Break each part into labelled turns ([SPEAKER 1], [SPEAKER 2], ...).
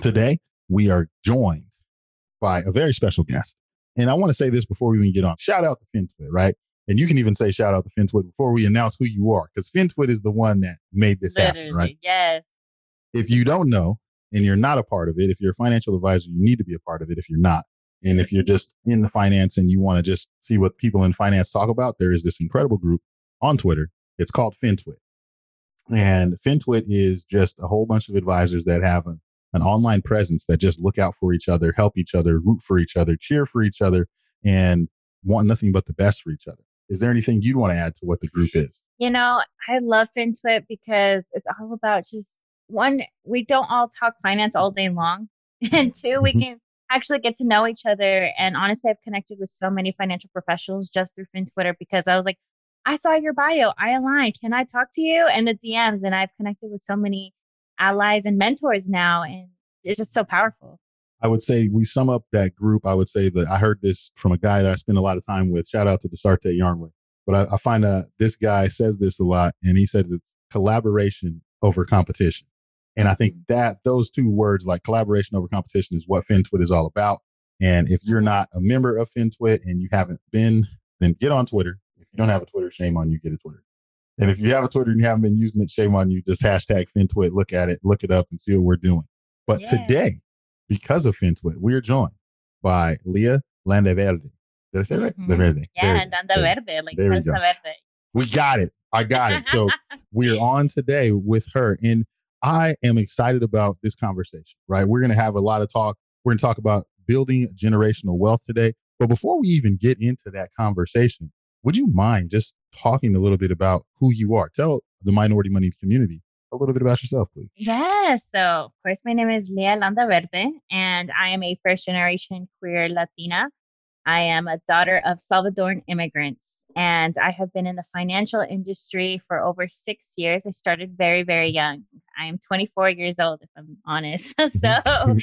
[SPEAKER 1] Today, we are joined by a very special guest. And I want to say this before we even get on. Shout out to FinTwit, right? And you can even say shout out to FinTwit before we announce who you are, because FinTwit is the one that made this
[SPEAKER 2] Literally,
[SPEAKER 1] happen, right?
[SPEAKER 2] Yes.
[SPEAKER 1] If you don't know and you're not a part of it, if you're a financial advisor, you need to be a part of it if you're not. And if you're just in the finance and you want to just see what people in finance talk about, there is this incredible group on Twitter. It's called FinTwit. And FinTwit is just a whole bunch of advisors that have an, an online presence that just look out for each other, help each other, root for each other, cheer for each other, and want nothing but the best for each other. Is there anything you'd want to add to what the group is?
[SPEAKER 2] You know, I love FinTwit because it's all about just one, we don't all talk finance all day long. And two, we mm-hmm. can actually get to know each other. And honestly, I've connected with so many financial professionals just through FinTwitter because I was like, I saw your bio. I align. Can I talk to you? And the DMs. And I've connected with so many allies and mentors now. And it's just so powerful.
[SPEAKER 1] I would say we sum up that group. I would say that I heard this from a guy that I spend a lot of time with. Shout out to Dasarte Yarnway. But I, I find that this guy says this a lot, and he says it's collaboration over competition. And I think mm-hmm. that those two words, like collaboration over competition, is what FinTwit is all about. And if you're mm-hmm. not a member of FinTwit and you haven't been, then get on Twitter. If you don't have a Twitter, shame on you, get a Twitter. And if you have a Twitter and you haven't been using it, shame on you. Just hashtag FinTwit, look at it, look it up, and see what we're doing. But
[SPEAKER 2] Yeah.
[SPEAKER 1] today, because of FinTwit, we are joined by Leah Landaverde. Did I say right?
[SPEAKER 2] Mhm.
[SPEAKER 1] Landaverde.
[SPEAKER 2] Yeah,
[SPEAKER 1] There we
[SPEAKER 2] and
[SPEAKER 1] go.
[SPEAKER 2] anda
[SPEAKER 1] There-
[SPEAKER 2] like
[SPEAKER 1] there
[SPEAKER 2] salsa verde.
[SPEAKER 1] We got it. I got it. So we're on today with her. And I am excited about this conversation, right? We're going to have a lot of talk. We're going to talk about building generational wealth today. But before we even get into that conversation, would you mind just talking a little bit about who you are? Tell the minority money community a little bit about yourself, please.
[SPEAKER 2] Yes. so of course, my name is Lea Landaverde, and I am a first generation queer Latina. I am a daughter of Salvadoran immigrants, and I have been in the financial industry for over six years. I started very, very young. I am 24 years old, if I'm honest. so mm-hmm.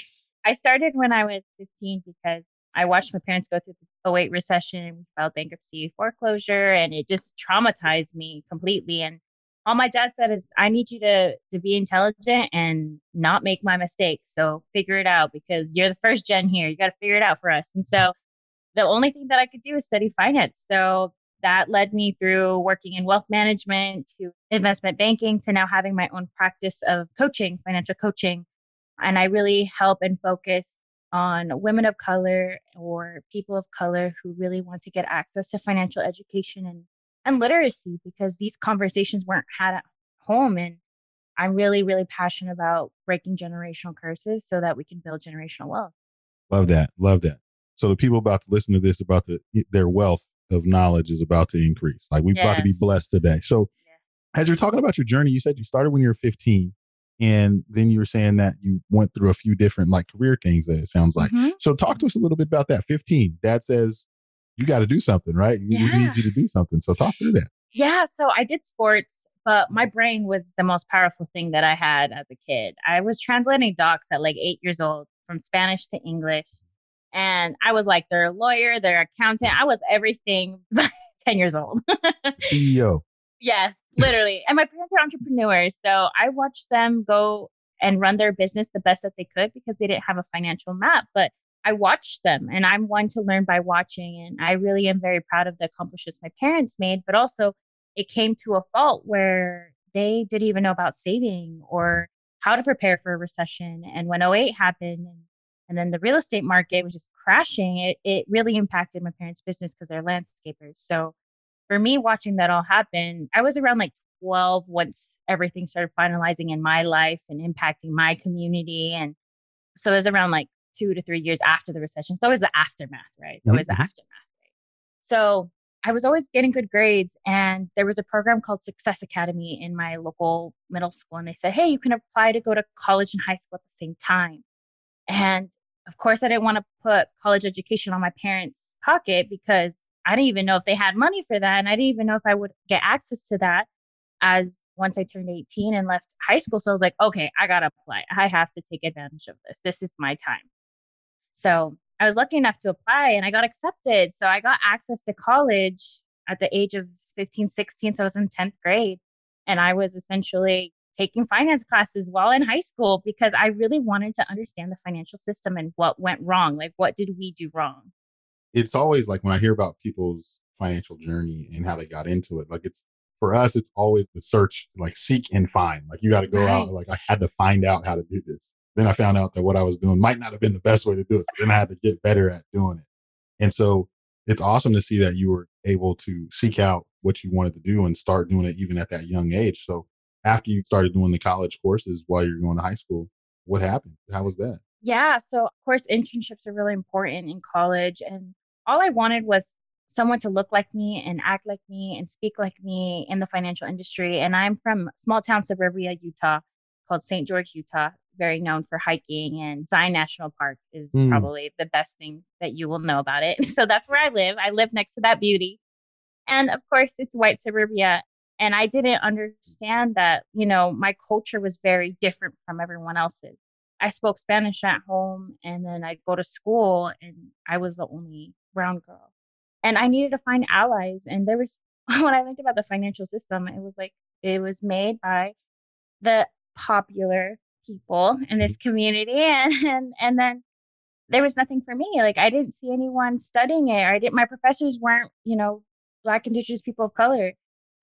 [SPEAKER 2] I started when I was 15 because I watched my parents go through the 08 recession. Filed bankruptcy, foreclosure, and it just traumatized me completely. And all my dad said is, I need you to to be intelligent and not make my mistakes. So figure it out because you're the first gen here. You got to figure it out for us. And so the only thing that I could do is study finance. So that led me through working in wealth management to investment banking to now having my own practice of coaching, financial coaching. And I really help and focus on women of color or people of color who really want to get access to financial education and, and literacy because these conversations weren't had at home. And I'm really, really passionate about breaking generational curses so that we can build generational wealth.
[SPEAKER 1] Love that. Love that. So the people about to listen to this about to their wealth of knowledge is about to increase. Like we're about to be blessed today. So as you're talking about your journey, you said you started when you were 15 and then you were saying that you went through a few different like career things that it sounds like.
[SPEAKER 2] Mhm.
[SPEAKER 1] So talk to us a little bit about that. 15. Dad says you got to do something, right? We, we need you to do something. So talk through that.
[SPEAKER 2] Yeah, so I did sports, but my brain was the most powerful thing that I had as a kid. I was translating docs at like eight years old from Spanish to English. And I was like their lawyer, their accountant. I was everything 10 years old.
[SPEAKER 1] CEO.
[SPEAKER 2] Yes, literally. and my parents are entrepreneurs. So I watched them go and run their business the best that they could because they didn't have a financial map. But I watched them and I'm one to learn by watching. And I really am very proud of the accomplishments my parents made, but also it came to a fault where they didn't even know about saving or how to prepare for a recession. And when 08 happened and, and then the real estate market was just crashing, it, it really impacted my parents' business because they're landscapers. So for me, watching that all happen, I was around like 12 once everything started finalizing in my life and impacting my community. And so it was around like two to three years after the recession. It's always the aftermath, right? It's always the
[SPEAKER 1] Mhm.
[SPEAKER 2] aftermath, right? So I was always getting good grades. And there was a program called Success Academy in my local middle school. And they said, hey, you can apply to go to college and high school at the same time. And of course, I didn't want to put college education on my parents' pocket because I didn't even know if they had money for that. And I didn't even know if I would get access to that as once I turned 18 and left high school. So I was like, okay, I got to apply. I have to take advantage of this. This is my time. So I was lucky enough to apply and I got accepted. So I got access to college at the age of 15, 16. So I was in 10th grade. And I was essentially taking finance classes while in high school because I really wanted to understand the financial system and what went wrong. Like, what did we do wrong?
[SPEAKER 1] It's always like when I hear about people's financial journey and how they got into it, like it's for us, it's always the search, like seek and find. Like you got to go right. out. Like I had to find out how to do this. Then I found out that what I was doing might not have been the best way to do it. So then I had to get better at doing it. And so it's awesome to see that you were able to seek out what you wanted to do and start doing it even at that young age. So after you started doing the college courses while you're going to high school, what happened? How was that?
[SPEAKER 2] Yeah. So, of course, internships are really important in college. And all I wanted was someone to look like me and act like me and speak like me in the financial industry. And I'm from small town suburbia, Utah, called St. George, Utah, very known for hiking. And Zion National Park is mm. probably the best thing that you will know about it. So that's where I live. I live next to that beauty. And of course, it's white suburbia. And I didn't understand that, you know, my culture was very different from everyone else's. I spoke Spanish at home and then I'd go to school and I was the only brown girl. And I needed to find allies. And there was, when I learned about the financial system, it was like, it was made by the popular people in this mm-hmm. community. And, and, and then there was nothing for me. Like I didn't see anyone studying it. Or I didn't, my professors weren't, you know, Black, Indigenous people of color.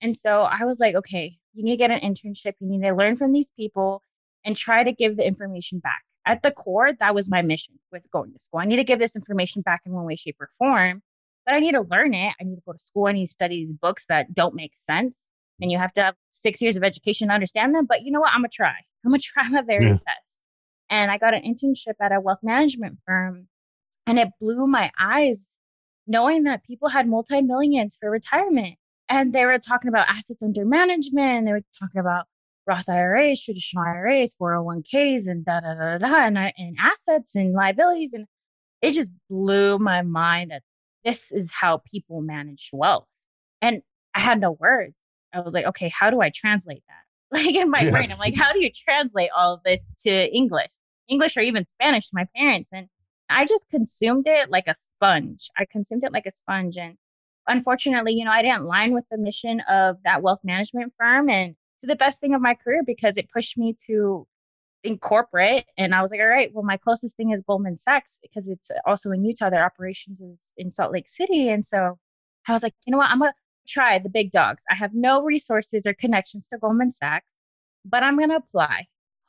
[SPEAKER 2] And so I was like, okay, you need to get an internship. You need to learn from these people and try to give the information back. At the core, that was my mission with going to school. I need to give this information back in one way, shape, or form, but I need to learn it. I need to go to school. I need to study these books that don't make sense. And you have to have six years of education to understand them. But you know what? I'm going to try. I'm going to try my very yeah. best. And I got an internship at a wealth management firm and it blew my eyes knowing that people had multi millions for retirement. And they were talking about assets under management. and They were talking about Roth IRAs, traditional IRAs, 401ks, and da da da da, and, and assets and liabilities. And it just blew my mind that this is how people manage wealth. And I had no words. I was like, okay, how do I translate that? Like in my yeah. brain, I'm like, how do you translate all of this to English? English or even Spanish to my parents? And I just consumed it like a sponge. I consumed it like a sponge. And unfortunately, you know, I didn't line with the mission of that wealth management firm and to the best thing of my career because it pushed me to in corporate. And I was like, all right, well, my closest thing is Goldman Sachs because it's also in Utah. Their operations is in Salt Lake City. And so I was like, you know what? I'm going to try the big dogs. I have no resources or connections to Goldman Sachs, but I'm going to apply.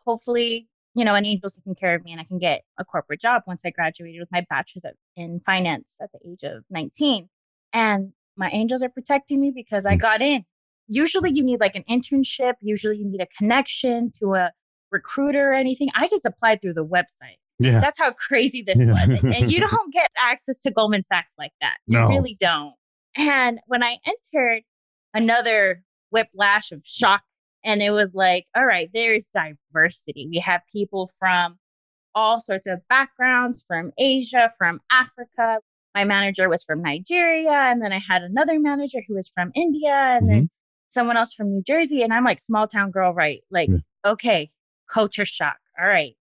[SPEAKER 2] Hopefully, you know, an angel's taking care of me and I can get a corporate job once I graduated with my bachelor's in finance at the age of 19. And my angels are protecting me because I mm. got in. Usually you need like an internship, usually you need a connection to a recruiter or anything. I just applied through the website. Yeah. That's how crazy this yeah. was. And you don't get access to Goldman Sachs like that. You no. really don't. And when I entered, another whiplash of shock and it was like, all right, there's diversity. We have people from all sorts of backgrounds from Asia, from Africa. My manager was from Nigeria. And then I had another manager who was from India and mm-hmm. then someone else from New Jersey. And I'm like, small town girl, right? Like, yeah. okay, culture shock. All right.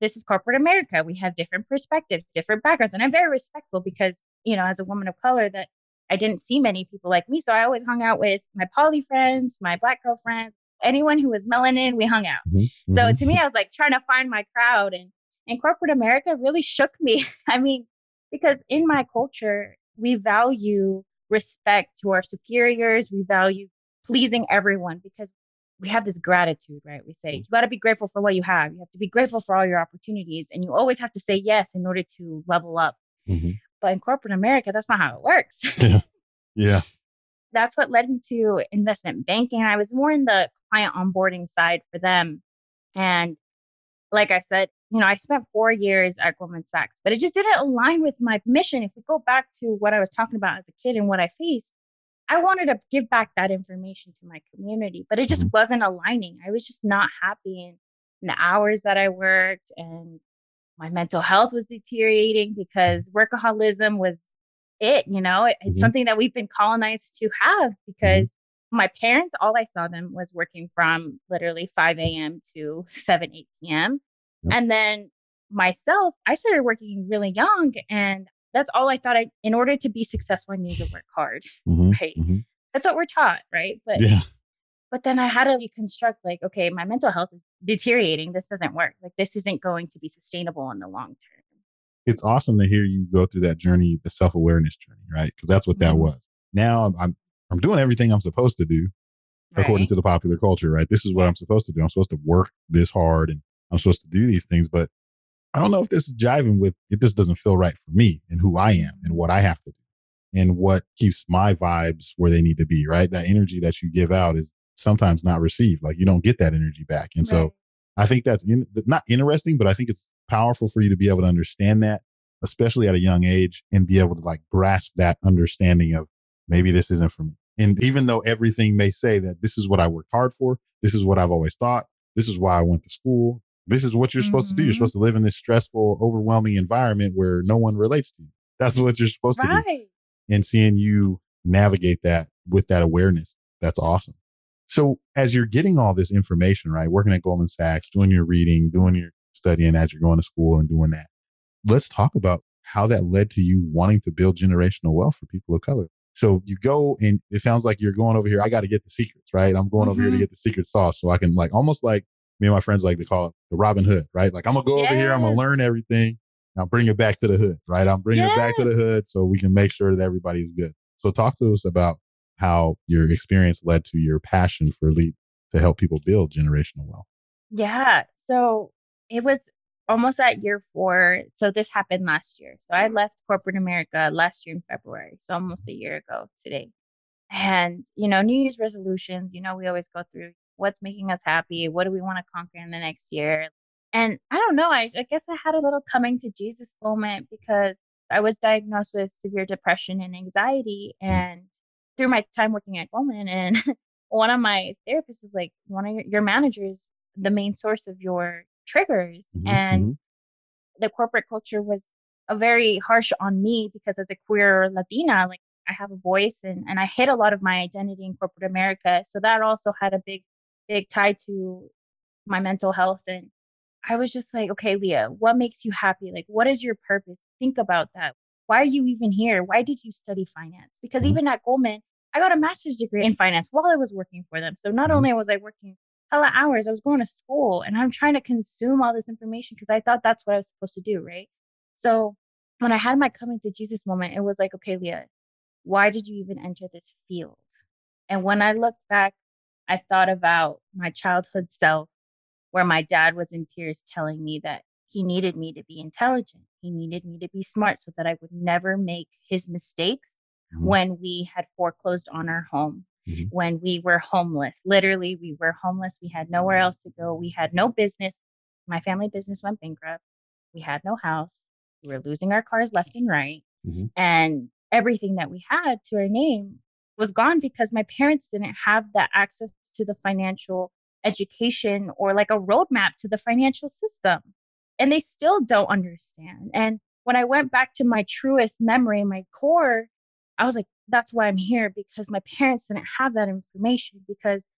[SPEAKER 2] This is corporate America. We have different perspectives, different backgrounds. And I'm very respectful because, you know, as a woman of color, that I didn't see many people like me. So I always hung out with my poly friends, my black girl friends, anyone who was melanin, we hung out. Mm-hmm. So to me, mm-hmm. I was like trying to find my crowd and and corporate America really shook me. I mean, because in my culture, we value respect to our superiors, we value pleasing everyone because we have this gratitude, right? We say, mm. you got to be grateful for what you have. You have to be grateful for all your opportunities. And you always have to say yes in order to level up. Mm-hmm. But in corporate America, that's not how it works.
[SPEAKER 1] yeah. Yeah
[SPEAKER 2] that's what led me to investment banking. I was more in the client onboarding side for them. And like I said, you know, I spent four years at Goldman Sachs, but it just didn't align with my mission. If we go back to what I was talking about as a kid and what I faced, I wanted to give back that information to my community, but it just mm-hmm. wasn't aligning. I was just not happy in, in the hours that I worked and my mental health was deteriorating because workaholism was it, you know, it, it's
[SPEAKER 1] Mhm.
[SPEAKER 2] something that we've been colonized to have because my parents, all I saw them was working from literally 5 a.m. to 7, 8 p.m.
[SPEAKER 1] Yep.
[SPEAKER 2] And then myself, I started working really young and that's all I thought I, in order to be successful, I need to work hard.
[SPEAKER 1] Mhm,
[SPEAKER 2] Right.
[SPEAKER 1] mhm.
[SPEAKER 2] That's what we're taught, right? But
[SPEAKER 1] Yeah.
[SPEAKER 2] but then I had to deconstruct like, okay, my mental health is deteriorating. This doesn't work. Like this isn't going to be sustainable in the long term.
[SPEAKER 1] It's awesome to hear you go through that journey, the self awareness journey, right? Because that's what that
[SPEAKER 2] Mhm.
[SPEAKER 1] was. Now I'm, I'm I'm doing everything I'm supposed to do according
[SPEAKER 2] right?
[SPEAKER 1] to the popular culture, right? This is what I'm supposed to do. I'm supposed to work this hard and I'm supposed to do these things, but I don't know if this is jiving with it. This doesn't feel right for me and who I am and what I have to do and what keeps my vibes where they need to be, right? That energy that you give out is sometimes not received. Like you don't get that energy back. And so I think that's in, not interesting, but I think it's powerful for you to be able to understand that, especially at a young age, and be able to like grasp that understanding of maybe this isn't for me. And even though everything may say that this is what I worked hard for, this is what I've always thought, this is why I went to school, this is what you're supposed to do. You're
[SPEAKER 2] Mhm.
[SPEAKER 1] supposed to live in this stressful, overwhelming environment where no one relates to you. That's what you're supposed to do.
[SPEAKER 2] right.
[SPEAKER 1] And seeing you navigate that with that awareness, that's awesome. So as you're getting all this information, right, working at Goldman Sachs, doing your reading, doing your studying as you're going to school and doing that, let's talk about how that led to you wanting to build generational wealth for people of color. So you go and it sounds like you're going over here. I got to get the secrets, right? I'm going over here to
[SPEAKER 2] Mhm.
[SPEAKER 1] get the secret sauce so I can like almost like me and my friends like to call it the Robin Hood, right? Like I'm gonna go over here, I'm gonna learn everything. and I'll bring it back to the hood, right? I'm bringing it back to the hood so we can make sure that everybody's good. So talk to us about how your experience led to your passion for lead to help people build generational wealth.
[SPEAKER 2] Yeah. So it was almost at year four. So this happened last year. So I left corporate America last year in February. So almost a year ago today. And, you know, New Year's resolutions, you know, we always go through what's making us happy? What do we want to conquer in the next year? And I don't know. I, I guess I had a little coming to Jesus moment because I was diagnosed with severe depression and anxiety. And through my time working at Goldman, and one of my therapists is like, one of your, your managers, the main source of your triggers.
[SPEAKER 1] Mhm,
[SPEAKER 2] and
[SPEAKER 1] mhm.
[SPEAKER 2] the corporate culture was a very harsh on me because as a queer Latina, like I have a voice and, and I hid a lot of my identity in corporate America. So that also had a big, big tie to my mental health. And I was just like, okay, Leah, what makes you happy? Like, what is your purpose? Think about that. Why are you even here? Why did you study finance? Because
[SPEAKER 1] Mhm.
[SPEAKER 2] even at Goldman, I got a master's degree in finance while I was working for them. So not
[SPEAKER 1] Mhm.
[SPEAKER 2] only was I working hella hours, I was going to school and I'm trying to consume all this information because I thought that's what I was supposed to do, right? So when I had my coming to Jesus moment, it was like, okay, Leah, why did you even enter this field? And when I look back, I thought about my childhood self where my dad was in tears telling me that he needed me to be intelligent. He needed me to be smart so that I would never make his mistakes
[SPEAKER 1] Mhm.
[SPEAKER 2] when we had foreclosed on our home,
[SPEAKER 1] Mhm.
[SPEAKER 2] when we were homeless. Literally, we were homeless. We had nowhere else to go. We had no business. My family business went bankrupt. We had no house. We were losing our cars left and right.
[SPEAKER 1] Mhm.
[SPEAKER 2] And everything that we had to our name was gone because my parents didn't have that access to the financial education or like a roadmap to the financial system. And they still don't understand. And when I went back to my truest memory, my core, I was like, that's why I'm here because my parents didn't have that information because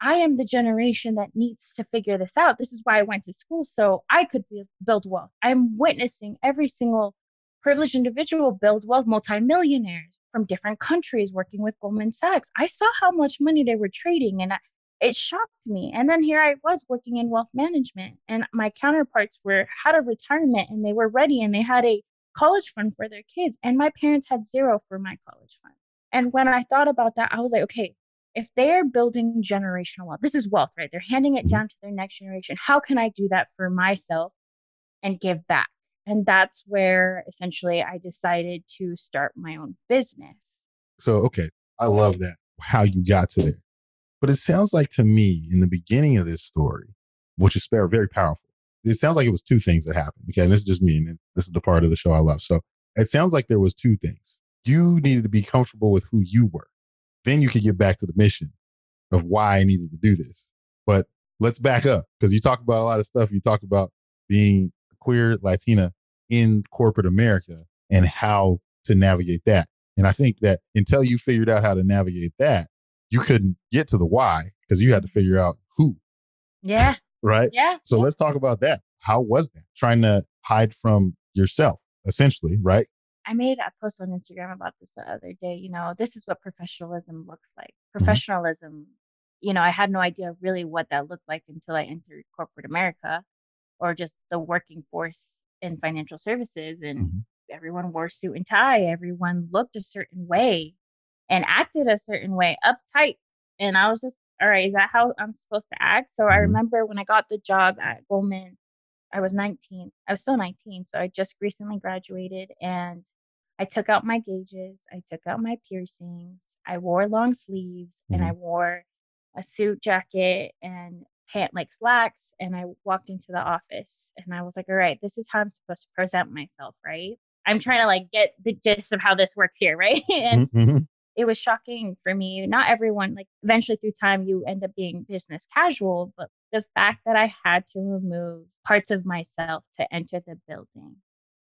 [SPEAKER 2] I am the generation that needs to figure this out. This is why I went to school so I could build wealth. I'm witnessing every single privileged individual build wealth, multimillionaires from different countries working with Goldman Sachs. I saw how much money they were trading and I, it shocked me. And then here I was working in wealth management and my counterparts were had a retirement and they were ready and they had a college fund for their kids and my parents had zero for my college fund. And when I thought about that, I was like, okay, if they're building generational wealth, this is wealth, right? They're handing it
[SPEAKER 1] Mhm.
[SPEAKER 2] down to their next generation. How can I do that for myself and give back? And that's where essentially I decided to start my own business.
[SPEAKER 1] So, okay, I love that, how you got to there. But it sounds like to me in the beginning of this story, which is very, very powerful, it sounds like it was two things that happened. Okay, and this is just me, and this is the part of the show I love. So it sounds like there was two things. You needed to be comfortable with who you were. Then you could get back to the mission of why I needed to do this. But let's back up because you talk about a lot of stuff. You talked about being queer Latina in corporate America and how to navigate that. And I think that until you figured out how to navigate that, you couldn't get to the why because you had to figure out who.
[SPEAKER 2] Yeah.
[SPEAKER 1] right.
[SPEAKER 2] Yeah.
[SPEAKER 1] So let's talk about that. How was that? Trying to hide from yourself, essentially, right?
[SPEAKER 2] I made a post on Instagram about this the other day. You know, this is what professionalism looks like.
[SPEAKER 1] Mm-hmm.
[SPEAKER 2] Professionalism, you know, I had no idea really what that looked like until I entered corporate America or just the working force in financial services. And
[SPEAKER 1] Mhm.
[SPEAKER 2] everyone wore suit and tie, everyone looked a certain way and acted a certain way, uptight. And I was just, all right, is that how I'm supposed to act? So I
[SPEAKER 1] Mhm.
[SPEAKER 2] remember when I got the job at Goldman, I was 19. I was still 19. So I just recently graduated and I took out my gauges. I took out my piercings. I wore long sleeves and I wore a suit jacket and pant like slacks. And I walked into the office and I was like, all right, this is how I'm supposed to present myself, right? I'm trying to like get the gist of how this works here, right? and
[SPEAKER 1] Mhm.
[SPEAKER 2] it was shocking for me. Not everyone, like eventually through time, you end up being business casual, but the fact that I had to remove parts of myself to enter the building,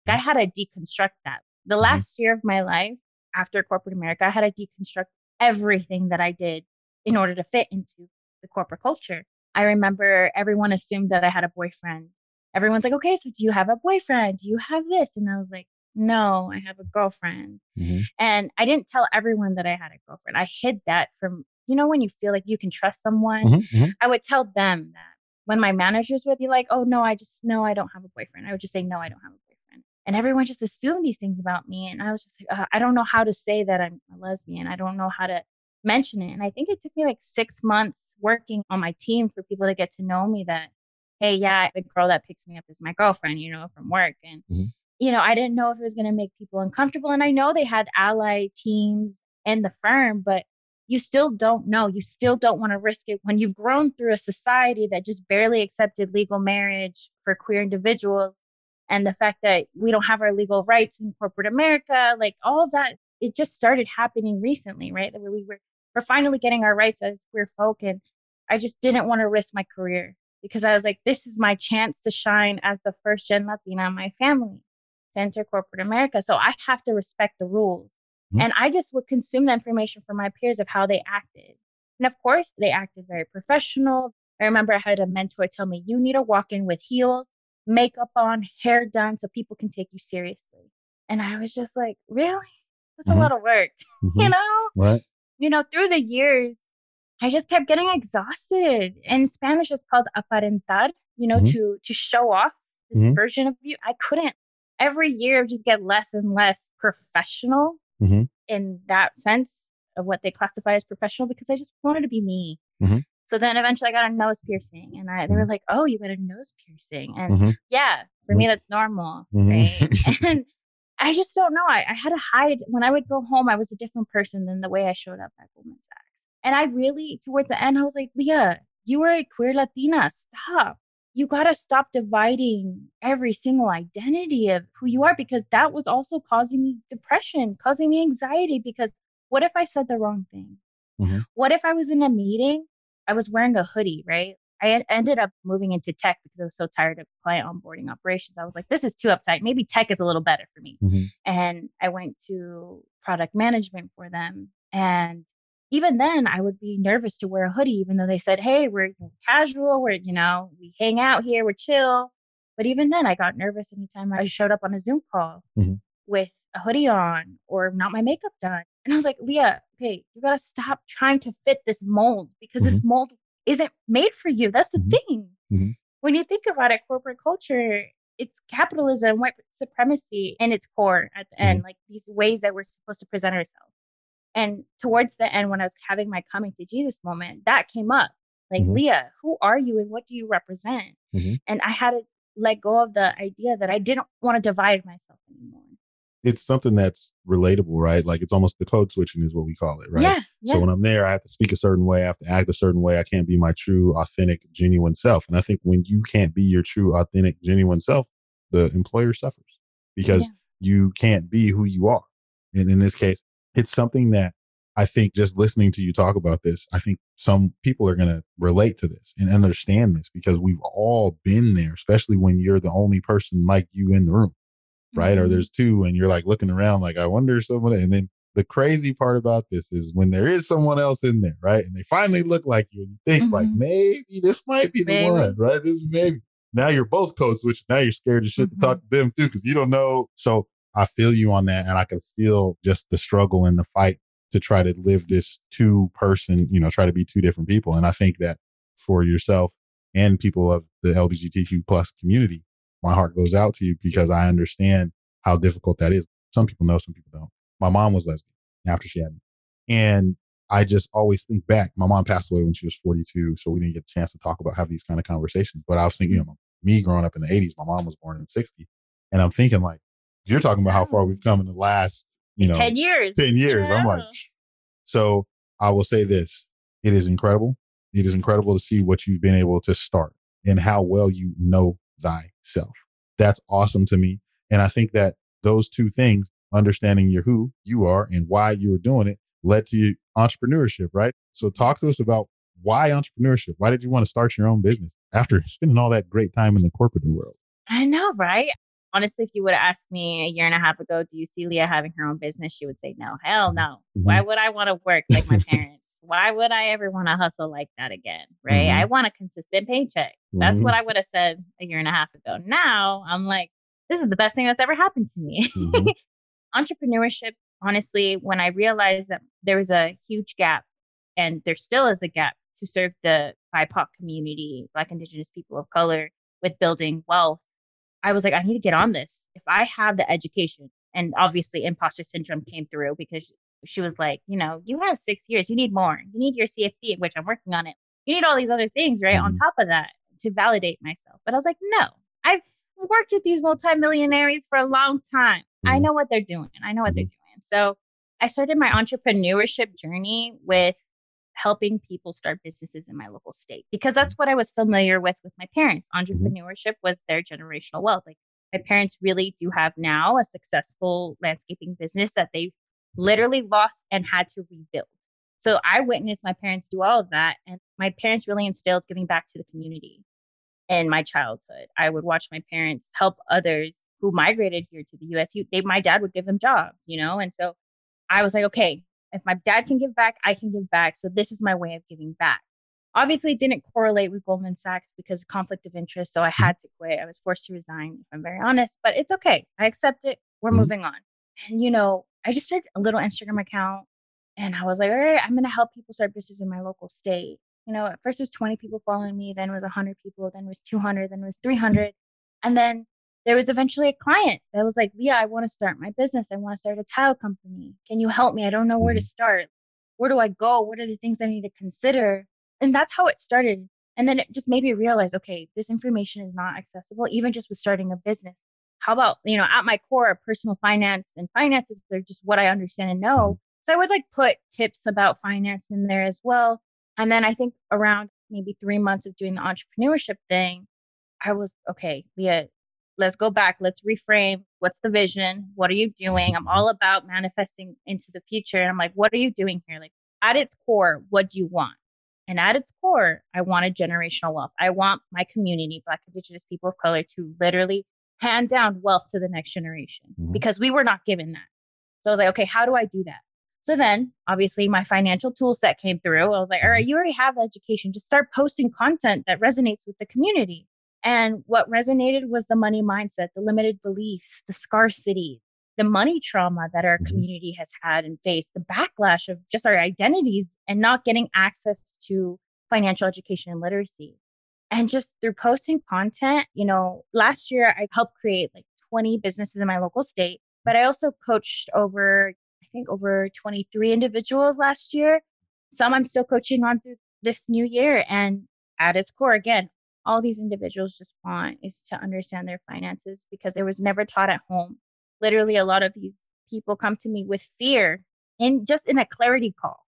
[SPEAKER 2] I had to deconstruct that. The
[SPEAKER 1] Mhm.
[SPEAKER 2] last year of my life after corporate America, I had to deconstruct everything that I did in order to fit into the corporate culture. I remember everyone assumed that I had a boyfriend. Everyone's like, okay, so do you have a boyfriend? Do you have this? And I was like, no, I have a girlfriend.
[SPEAKER 1] Mhm.
[SPEAKER 2] And I didn't tell everyone that I had a girlfriend. I hid that from, you know, when you feel like you can trust someone,
[SPEAKER 1] Mhm. Mhm.
[SPEAKER 2] I would tell them that. When my managers would be like, oh, no, I just, no, I don't have a boyfriend. I would just say, no, I don't have a boyfriend. And everyone just assumed these things about me. And I was just like, uh, I don't know how to say that I'm a lesbian. I don't know how to mention it. And I think it took me like six months working on my team for people to get to know me that, hey, yeah, the girl that picks me up is my girlfriend, you know, from work. And
[SPEAKER 1] Mhm.
[SPEAKER 2] you know, I didn't know if it was going to make people uncomfortable. And I know they had ally teams in the firm, but you still don't know. You still don't want to risk it when you've grown through a society that just barely accepted legal marriage for queer individuals. And the fact that we don't have our legal rights in corporate America, like all that, it just started happening recently, right? That we were, we're finally getting our rights as queer folk. And I just didn't want to risk my career because I was like, this is my chance to shine as the first gen Latina in my family to enter corporate America. So I have to respect the rules.
[SPEAKER 1] Mhm.
[SPEAKER 2] And I just would consume the information from my peers of how they acted. And of course, they acted very professional. I remember I had a mentor tell me, you need to walk in with heels, makeup on, hair done, so people can take you seriously. And I was just like, really? That's
[SPEAKER 1] Mhm.
[SPEAKER 2] a lot of work, you
[SPEAKER 1] Mhm.
[SPEAKER 2] know?
[SPEAKER 1] Right.
[SPEAKER 2] You know, through the years, I just kept getting exhausted. In Spanish, it's called aparentar, you know,
[SPEAKER 1] Mhm.
[SPEAKER 2] to to show off this
[SPEAKER 1] Mhm.
[SPEAKER 2] version of you. I couldn't. Every year, just get less and less professional
[SPEAKER 1] Mhm.
[SPEAKER 2] in that sense of what they classify as professional because I just wanted to be me.
[SPEAKER 1] Mhm.
[SPEAKER 2] So then eventually I got a nose piercing and I, they were like, oh, you got a nose piercing. And
[SPEAKER 1] Mhm.
[SPEAKER 2] yeah, for me, that's normal. Right. and I just don't know. I, I had to hide. When I would go home, I was a different person than the way I showed up at Goldman Sachs. And I really, towards the end, I was like, Leah, you are a queer Latina. Stop. You got to stop dividing every single identity of who you are because that was also causing me depression, causing me anxiety. Because what if I said the wrong thing?
[SPEAKER 1] Mhm.
[SPEAKER 2] What if I was in a meeting? I was wearing a hoodie, right? I ended up moving into tech because I was so tired of client onboarding operations. I was like, this is too uptight. Maybe tech is a little better for me.
[SPEAKER 1] Mhm.
[SPEAKER 2] And I went to product management for them. And even then, I would be nervous to wear a hoodie, even though they said, hey, we're casual, we're, you know, we hang out here, we're chill. But even then, I got nervous anytime I showed up on a Zoom call
[SPEAKER 1] Mhm.
[SPEAKER 2] with a hoodie on or not my makeup done. And I was like, Leah, okay, you got to stop trying to fit this mold because this mold isn't made for you. That's the
[SPEAKER 1] Mhm.
[SPEAKER 2] thing.
[SPEAKER 1] Mhm.
[SPEAKER 2] When you think about it, corporate culture, it's capitalism, white supremacy in its core at the end, like these ways that we're supposed to present ourselves. And towards the end, when I was having my coming to Jesus moment, that came up. Like,
[SPEAKER 1] Mhm.
[SPEAKER 2] Leah, who are you and what do you represent?
[SPEAKER 1] Mhm.
[SPEAKER 2] And I had to let go of the idea that I didn't want to divide myself anymore.
[SPEAKER 1] It's something that's relatable, right? Like it's almost the code switching is what we call it, right?
[SPEAKER 2] Yeah. Yeah.
[SPEAKER 1] So when I'm there, I have to speak a certain way, I have to act a certain way. I can't be my true, authentic, genuine self. And I think when you can't be your true, authentic, genuine self, the employer suffers because
[SPEAKER 2] Yeah.
[SPEAKER 1] you can't be who you are. And in this case, it's something that I think just listening to you talk about this, I think some people are going to relate to this and understand this because we've all been there, especially when you're the only person like you in the room, right? Mm-hmm. Or there's two and you're like looking around like, I wonder someone, and then the crazy part about this is when there is someone else in there, right? And they finally look like you and you think mm-hmm. like, maybe this might be the one, right? This maybe. Now you're both code switching. Now you're scared of shit mm-hmm. to talk to them too because you don't know. So I feel you on that. And I can feel just the struggle and the fight to try to live this two person, you know, try to be two different people. And I think that for yourself and people of the LGBTQ plus community, my heart goes out to you because I understand how difficult that is. Some people know, some people don't. My mom was lesbian after she had me. And I just always think back. My mom passed away when she was 42, so we didn't get a chance to talk about have these kind of conversations. But I was thinking, you know, me growing up in the 80s, my mom was born in 60. And I'm thinking like, you're talking about how far we've come in the last you know
[SPEAKER 2] 10 years
[SPEAKER 1] 10 years yeah. i'm like so i will say this it is incredible it is incredible to see what you've been able to start and how well you know thyself that's awesome to me and i think that those two things understanding your who you are and why you were doing it led to your entrepreneurship right so talk to us about why entrepreneurship why did you want to start your own business after spending all that great time in the corporate world
[SPEAKER 2] I know, right? honestly, if you would have asked me a year and a half ago, do you see Leah having her own business? She would say, no, hell no. Mm-hmm. Why would I want to work like my parents? Why would I ever want to hustle like that again? Right. Mm-hmm. I want a consistent paycheck. That's mm-hmm. what I would have said a year and a half ago. Now I'm like, this is the best thing that's ever happened to me. Mm-hmm. Entrepreneurship, honestly, when I realized that there was a huge gap and there still is a gap to serve the BIPOC community, Black, Indigenous people of color, with building wealth I was like, I need to get on this. If I have the education, and obviously imposter syndrome came through because she was like, you know, you have six years, you need more. You need your CFP, which I'm working on it. You need all these other things, right? Mm-hmm. On top of that to validate myself. But I was like, no, I've worked with these multimillionaires for a long time. Mm-hmm. I know what they're doing. I know what mm-hmm. they're doing. So I started my entrepreneurship journey with helping people start businesses in my local state because that's what I was familiar with with my parents. Mm-hmm. Entrepreneurship was their generational wealth. Like my parents really do have now a successful landscaping business that they literally lost and had to rebuild. So I witnessed my parents do all of that. And my parents really instilled giving back to the community in my childhood. I would watch my parents help others who migrated here to the US. They, my dad would give them jobs, you know? And so I was like, okay, if my dad can give back, I can give back. So this is my way of giving back. Obviously, it didn't correlate with Goldman Sachs because of conflict of interest. So I mm-hmm. had to quit. I was forced to resign, if I'm very honest, but it's okay. I accept it. We're mm-hmm. moving on. And, you know, I just started a little Instagram account and I was like, all right, I'm going to help people start businesses in my local state. You know, at first it was 20 people following me, then it was 100 people, then it was 200, then it was 300. And then there was eventually a client that was like, Leah, I want to start my business. I want to start a tile company. Can you help me? I don't know where to mm-hmm. start. Where do I go? What are the things I need to consider? And that's how it started. And then it just made me realize, okay, this information is not accessible, even just with starting a business. How about, you know, at my core, personal finance and finances they're just what I understand and know. So I would like put tips about finance in there as well. And then I think around maybe three months of doing the entrepreneurship thing, I was okay, Leah, let's go back. Let's reframe. What's the vision? What are you doing? I'm all about manifesting into the future. And i'm like what are you doing here? Like at its core what do you want? And at its core i want a generational wealth. I want my community black indigenous people of color to literally hand down wealth to the next generation mm-hmm. because we were not given that so i was like okay how do i do that so then obviously my financial tool set came through i was like all right you already have education just start posting content that resonates with the community and what resonated was the money mindset, the limited beliefs, the scarcity, the money trauma that our mm-hmm. community has had and faced, the backlash of just our identities and not getting access to financial education and literacy. And just through posting content, you know, last year I helped create like 20 businesses in my local state, but I also coached over, I think, over 23 individuals last year. Some I'm still coaching on through this new year. And at its core, again, all these individuals just want is to understand their finances because it was never taught at home. Literally, a lot of these people come to me with fear and just in a clarity call.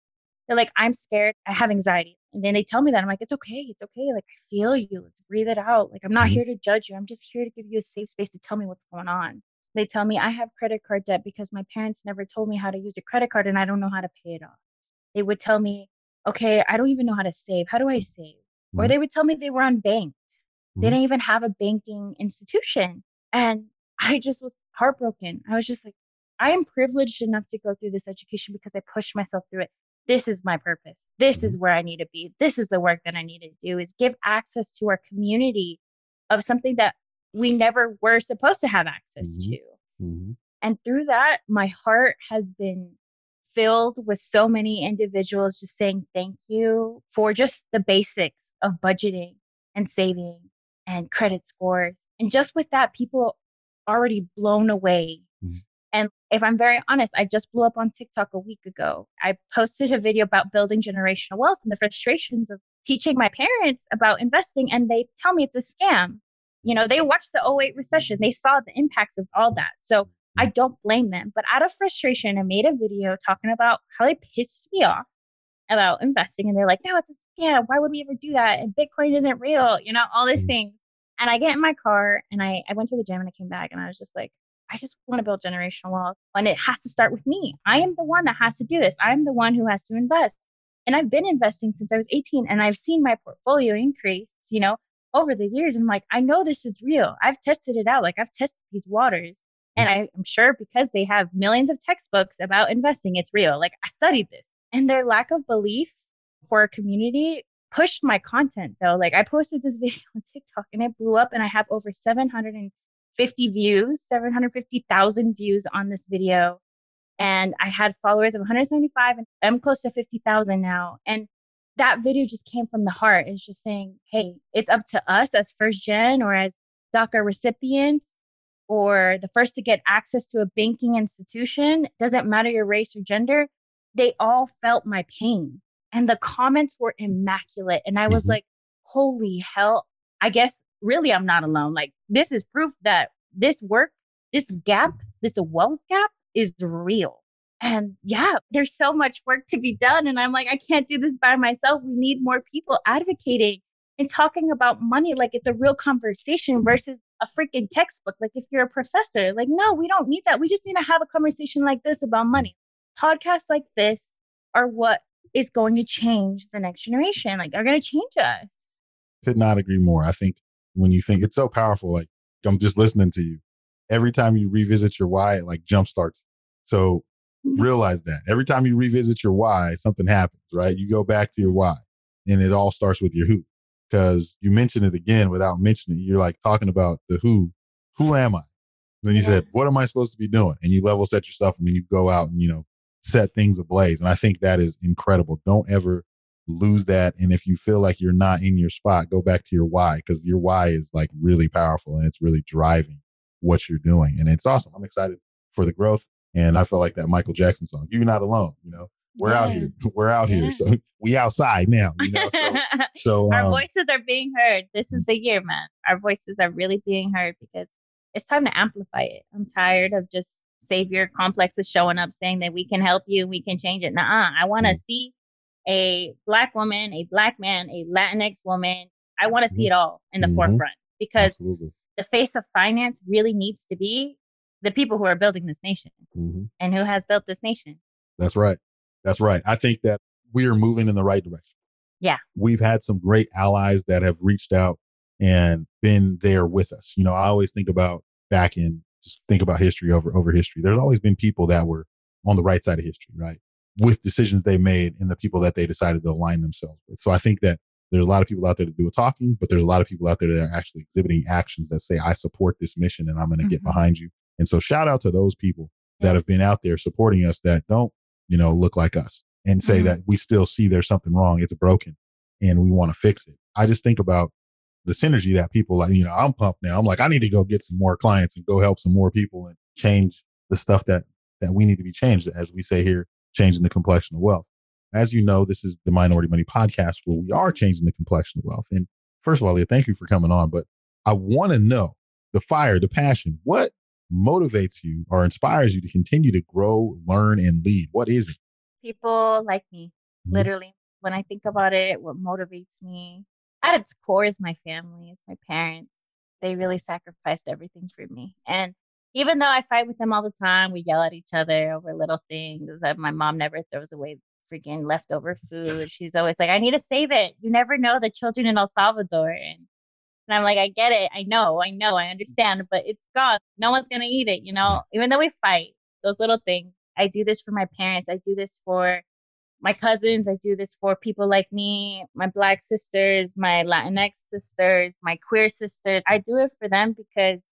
[SPEAKER 2] They're like, I'm scared. I have anxiety. And then they tell me that. I'm like, it's okay. It's okay. Like, I feel you. Let's breathe it out. Like, I'm not mm-hmm. here to judge you. I'm just here to give you a safe space to tell me what's going on. They tell me I have credit card debt because my parents never told me how to use a credit card and I don't know how to pay it off. they would tell me, okay, I don't even know how to save. How do I save? Mm-hmm. Or they would tell me they were unbanked. Mm-hmm. They didn't even have a banking institution. And I just was heartbroken. I was just like, I am privileged enough to go through this education because I pushed myself through it. This is my purpose. This mm-hmm. is where I need to be. This is the work that I need to do is give access to our community of something that we never were supposed to have access mm-hmm. to. Mm-hmm. And through that, my heart has been filled with so many individuals just saying thank you for just the basics of budgeting and saving and credit scores. And just with that, people already blown away. Mm-hmm. And if I'm very honest, I just blew up on TikTok a week ago. I posted a video about building generational wealth and the frustrations of teaching my parents about investing, and they tell me it's a scam. You know, they watched the 08 recession, they saw the impacts of all that. So I don't blame them. But out of frustration, I made a video talking about how they pissed me off about investing. And they're like, no, it's a scam. Why would we ever do that? And Bitcoin isn't real, you know, all these mm. things. And I get in my car and I, I went to the gym and I came back and I was just like, I just want to build generational wealth. And it has to start with me. I am the one that has to do this. I'm the one who has to invest. And I've been investing since I was 18 and I've seen my portfolio increase, you know, over the years. And I'm like, I know this is real. I've tested it out. Like I've tested these waters. And I, am sure because they have millions of textbooks about investing, it's real. Like I studied this. And their lack of belief for a community pushed my content though. Like I posted this video on TikTok and it blew up and I have over 750 views, 750,000 views on this video. And I had followers of 175 and I'm close to 50,000 now. And that video just came from the heart. It's just saying, hey, it's up to us as first gen or as DACA recipients or the first to get access to a banking institution, doesn't matter your race or gender, they all felt my pain. And the comments were immaculate. And I was mm-hmm. like, holy hell. I guess really I'm not alone. Like, this is proof that this work, this gap, this wealth gap is real. And yeah, there's so much work to be done. And I'm like, I can't do this by myself. We need more people advocating and talking about money like it's a real conversation versus a freaking textbook. Like if you're a professor, like, no, we don't need that. We just need to have a conversation like this about money. Podcasts like this are what is going to change the next generation, like are going to change us.
[SPEAKER 1] Could not agree more. I think when you think it's so powerful, like I'm just listening to you. Every time you revisit your why, it like jumpstarts. So mm-hmm. realize that every time you revisit your why, something happens, right? You go back to your why and it all starts with your who because you mentioned it again without mentioning it. You're like talking about the who. Who am I? And then you yeah. said, what am I supposed to be doing? And you level set yourself and then you go out and, you know, set things ablaze. And I think that is incredible. Don't ever lose that. And if you feel like you're not in your spot, go back to your why because your why is like really powerful and it's really driving what you're doing. And it's awesome. I'm excited for the growth. And I feel like that Michael Jackson song, You're Not Alone, you know, we're yeah. out here. We're out yeah. here. So we outside now. You know? So,
[SPEAKER 2] so our um, voices are being heard. This is the year, man. Our voices are really being heard because it's time to amplify it. I'm tired of just savior complexes showing up saying that we can help you, we can change it. Nah, I want to mm-hmm. see a black woman, a black man, a Latinx woman. I want to mm-hmm. see it all in the mm-hmm. forefront because Absolutely. the face of finance really needs to be the people who are building this nation mm-hmm. and who has built this nation.
[SPEAKER 1] That's right. That's right. I think that we are moving in the right direction.
[SPEAKER 2] Yeah.
[SPEAKER 1] We've had some great allies that have reached out and been there with us. You know, I always think about back in just think about history over over history. There's always been people that were on the right side of history, right? With decisions they made and the people that they decided to align themselves with. So I think that there's a lot of people out there to do a talking, but there's a lot of people out there that are actually exhibiting actions that say, I support this mission and I'm going to mm-hmm. get behind you. And so shout out to those people yes. that have been out there supporting us that don't you know, look like us and say mm-hmm. that we still see there's something wrong, it's broken, and we want to fix it. I just think about the synergy that people like, you know, I'm pumped now. I'm like, I need to go get some more clients and go help some more people and change the stuff that that we need to be changed, as we say here, changing the complexion of wealth. As you know, this is the Minority Money podcast where we are changing the complexion of wealth. And first of all, Leah, thank you for coming on. But I want to know the fire, the passion. What motivates you or inspires you to continue to grow, learn, and lead? What is it?
[SPEAKER 2] People like me, mm-hmm. literally. When I think about it, what motivates me at its core is my family, it's my parents. They really sacrificed everything for me. And even though I fight with them all the time, we yell at each other over little things. My mom never throws away freaking leftover food. She's always like, I need to save it. You never know the children in El Salvador. And, and I'm like, I get it. I know, I know, I understand, but it's gone. No one's going to eat it, you know, even though we fight those little things. I do this for my parents. I do this for my cousins. I do this for people like me, my black sisters, my Latinx sisters, my queer sisters. I do it for them because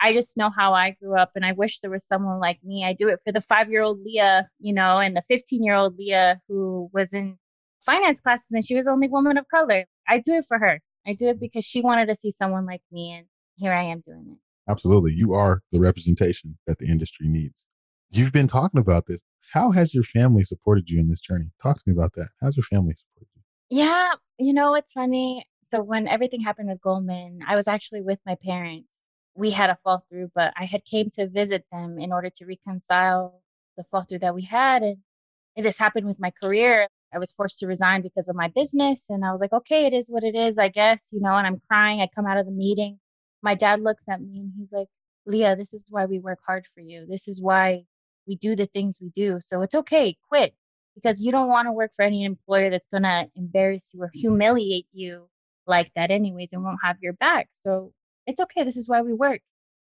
[SPEAKER 2] I just know how I grew up and I wish there was someone like me. I do it for the five year old Leah, you know, and the 15 year old Leah who was in finance classes and she was only woman of color. I do it for her. I do it mm-hmm. because she wanted to see someone like me and here I am doing it.
[SPEAKER 1] Absolutely. You are the representation that the industry needs. You've been talking about this. How has your family supported you in this journey? Talk to me about that. How's your family supported you?
[SPEAKER 2] Yeah, you know, it's funny. So when everything happened with Goldman, I was actually with my parents we had a fall through, but I had came to visit them in order to reconcile the fall through that we had. And this happened with my career. I was forced to resign because of my business. And I was like, okay, it is what it is, I guess, you know, and I'm crying. I come out of the meeting. My dad looks at me and he's like, Leah, this is why we work hard for you. This is why we do the things we do. So it's okay, quit because you don't want to work for any employer that's going to embarrass you or humiliate you like that, anyways, and won't have your back. So it's okay. This is why we work.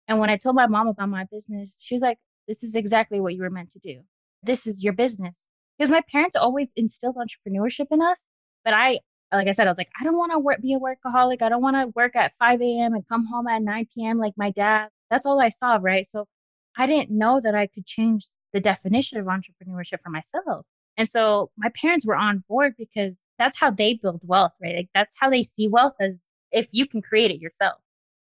[SPEAKER 2] And when I told my mom about my business, she was like, this is exactly what you were meant to do. This is your business. Because my parents always instilled entrepreneurship in us. But I, like I said, I was like, I don't want to work, be a workaholic. I don't want to work at 5 a.m. and come home at 9 p.m. like my dad. That's all I saw, right? So I didn't know that I could change the definition of entrepreneurship for myself. And so my parents were on board because that's how they build wealth, right? Like that's how they see wealth as if you can create it yourself.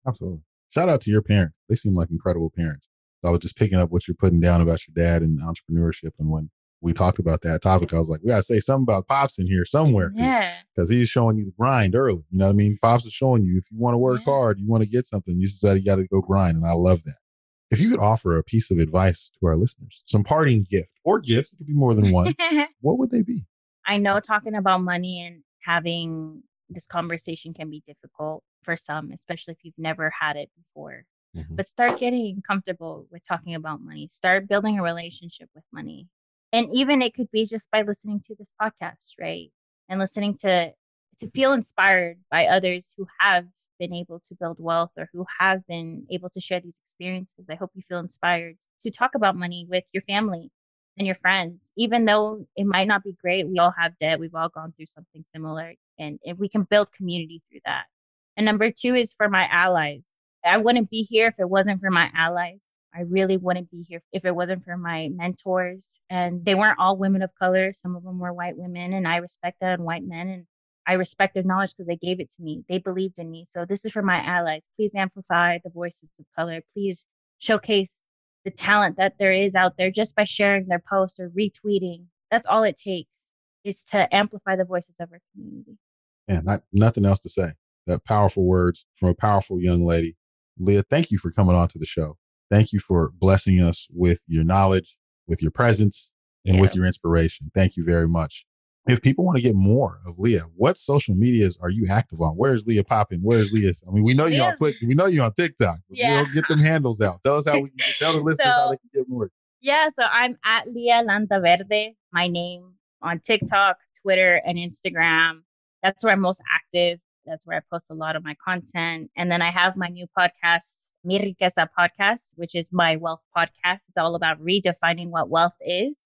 [SPEAKER 1] Absolutely. Shout out to your parents. They seem like incredible parents. So I was just picking up what you're putting down about your dad and entrepreneurship. And when we talked about that topic, I was like, we got to say something about Pops in here somewhere. Cause,
[SPEAKER 2] yeah.
[SPEAKER 1] Because he's showing you the grind early. You know what I mean? Pops is showing you if you want to work yeah. hard, you want to get something, you said you got to go grind. And I love that. If you could offer a piece of advice to our listeners, some parting gift or gifts, it could be more than one, what would they be?
[SPEAKER 2] I know talking about money and having this conversation can be difficult for some, especially if you've never had it before. Mm-hmm. But start getting comfortable with talking about money. Start building a relationship with money. And even it could be just by listening to this podcast, right? And listening to to feel inspired by others who have been able to build wealth or who have been able to share these experiences. I hope you feel inspired to talk about money with your family and your friends. Even though it might not be great, we all have debt. We've all gone through something similar and, and we can build community through that. And number two is for my allies. I wouldn't be here if it wasn't for my allies. I really wouldn't be here if it wasn't for my mentors. And they weren't all women of color. Some of them were white women, and I respect that and white men. And I respect their knowledge because they gave it to me. They believed in me. So this is for my allies. Please amplify the voices of color. Please showcase the talent that there is out there just by sharing their posts or retweeting. That's all it takes is to amplify the voices of our community.
[SPEAKER 1] Yeah, not, nothing else to say powerful words from a powerful young lady. Leah, thank you for coming on to the show. Thank you for blessing us with your knowledge, with your presence, and yeah. with your inspiration. Thank you very much. If people want to get more of Leah, what social medias are you active on? Where's Leah popping? Where's Leah? I mean, we know you on Twitter. We know you on TikTok.
[SPEAKER 2] Yeah.
[SPEAKER 1] You know, get them handles out. Tell us how we can tell the listeners so, how they can get more.
[SPEAKER 2] Yeah, so I'm at Leah Landaverde, my name on TikTok, Twitter, and Instagram. That's where I'm most active. That's where I post a lot of my content. And then I have my new podcast, Mi Riqueza Podcast, which is my wealth podcast. It's all about redefining what wealth is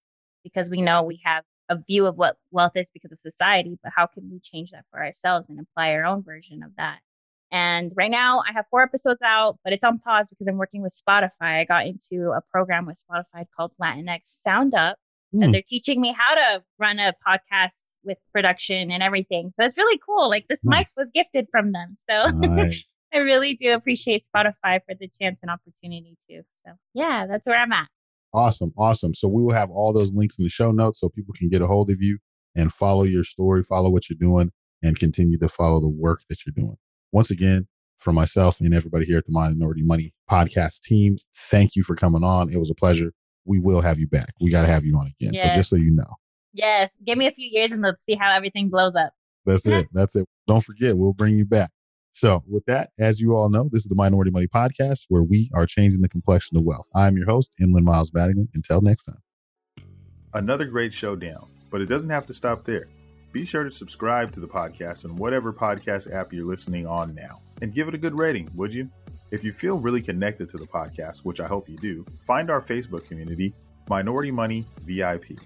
[SPEAKER 2] because we know we have a view of what wealth is because of society, but how can we change that for ourselves and apply our own version of that? And right now I have four episodes out, but it's on pause because I'm working with Spotify. I got into a program with Spotify called Latinx Sound Up, mm. and hmm. they're teaching me how to run a podcast with production and everything. So it's really cool. Like this nice. mic was gifted from them. So nice. I really do appreciate Spotify for the chance and opportunity to. So yeah, that's where I'm at.
[SPEAKER 1] Awesome. Awesome. So we will have all those links in the show notes so people can get a hold of you and follow your story, follow what you're doing, and continue to follow the work that you're doing. Once again, for myself and everybody here at the Minority Money podcast team, thank you for coming on. It was a pleasure. We will have you back. We got to have you on again. Yes. So just so you know.
[SPEAKER 2] Yes. Give me a few years and let's see how everything blows up.
[SPEAKER 1] That's it. That's it. Don't forget, we'll bring you back. So, with that, as you all know, this is the Minority Money Podcast where we are changing the complexion of wealth. I'm your host, Inland Miles Mattingly. Until next time.
[SPEAKER 3] Another great showdown.
[SPEAKER 1] But it doesn't have to stop there. Be sure to subscribe to the podcast on whatever podcast app you're listening on now and give it a good rating, would you? If you feel really connected to the podcast, which I hope you do, find our Facebook community, Minority Money VIP,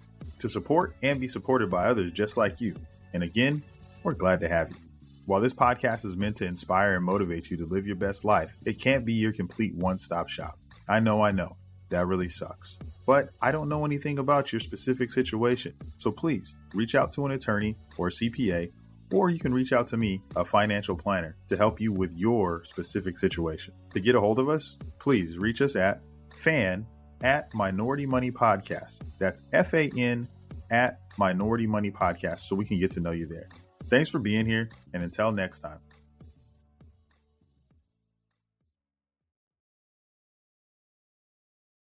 [SPEAKER 1] to support and be supported by others just like you. And again, we're glad to have you. While this podcast is meant to inspire and motivate you to live your best life, it can't be your complete one stop shop. I know, I know, that really sucks. But I don't know anything about your specific situation. So please reach out to an attorney or CPA or you can reach out to me, a financial planner, to help you with your specific situation. To get a hold of us, please reach us at fan at Minority Money Podcast. That's F A N at Minority Money Podcast so we can get to know you there. Thanks for being here, and until next time.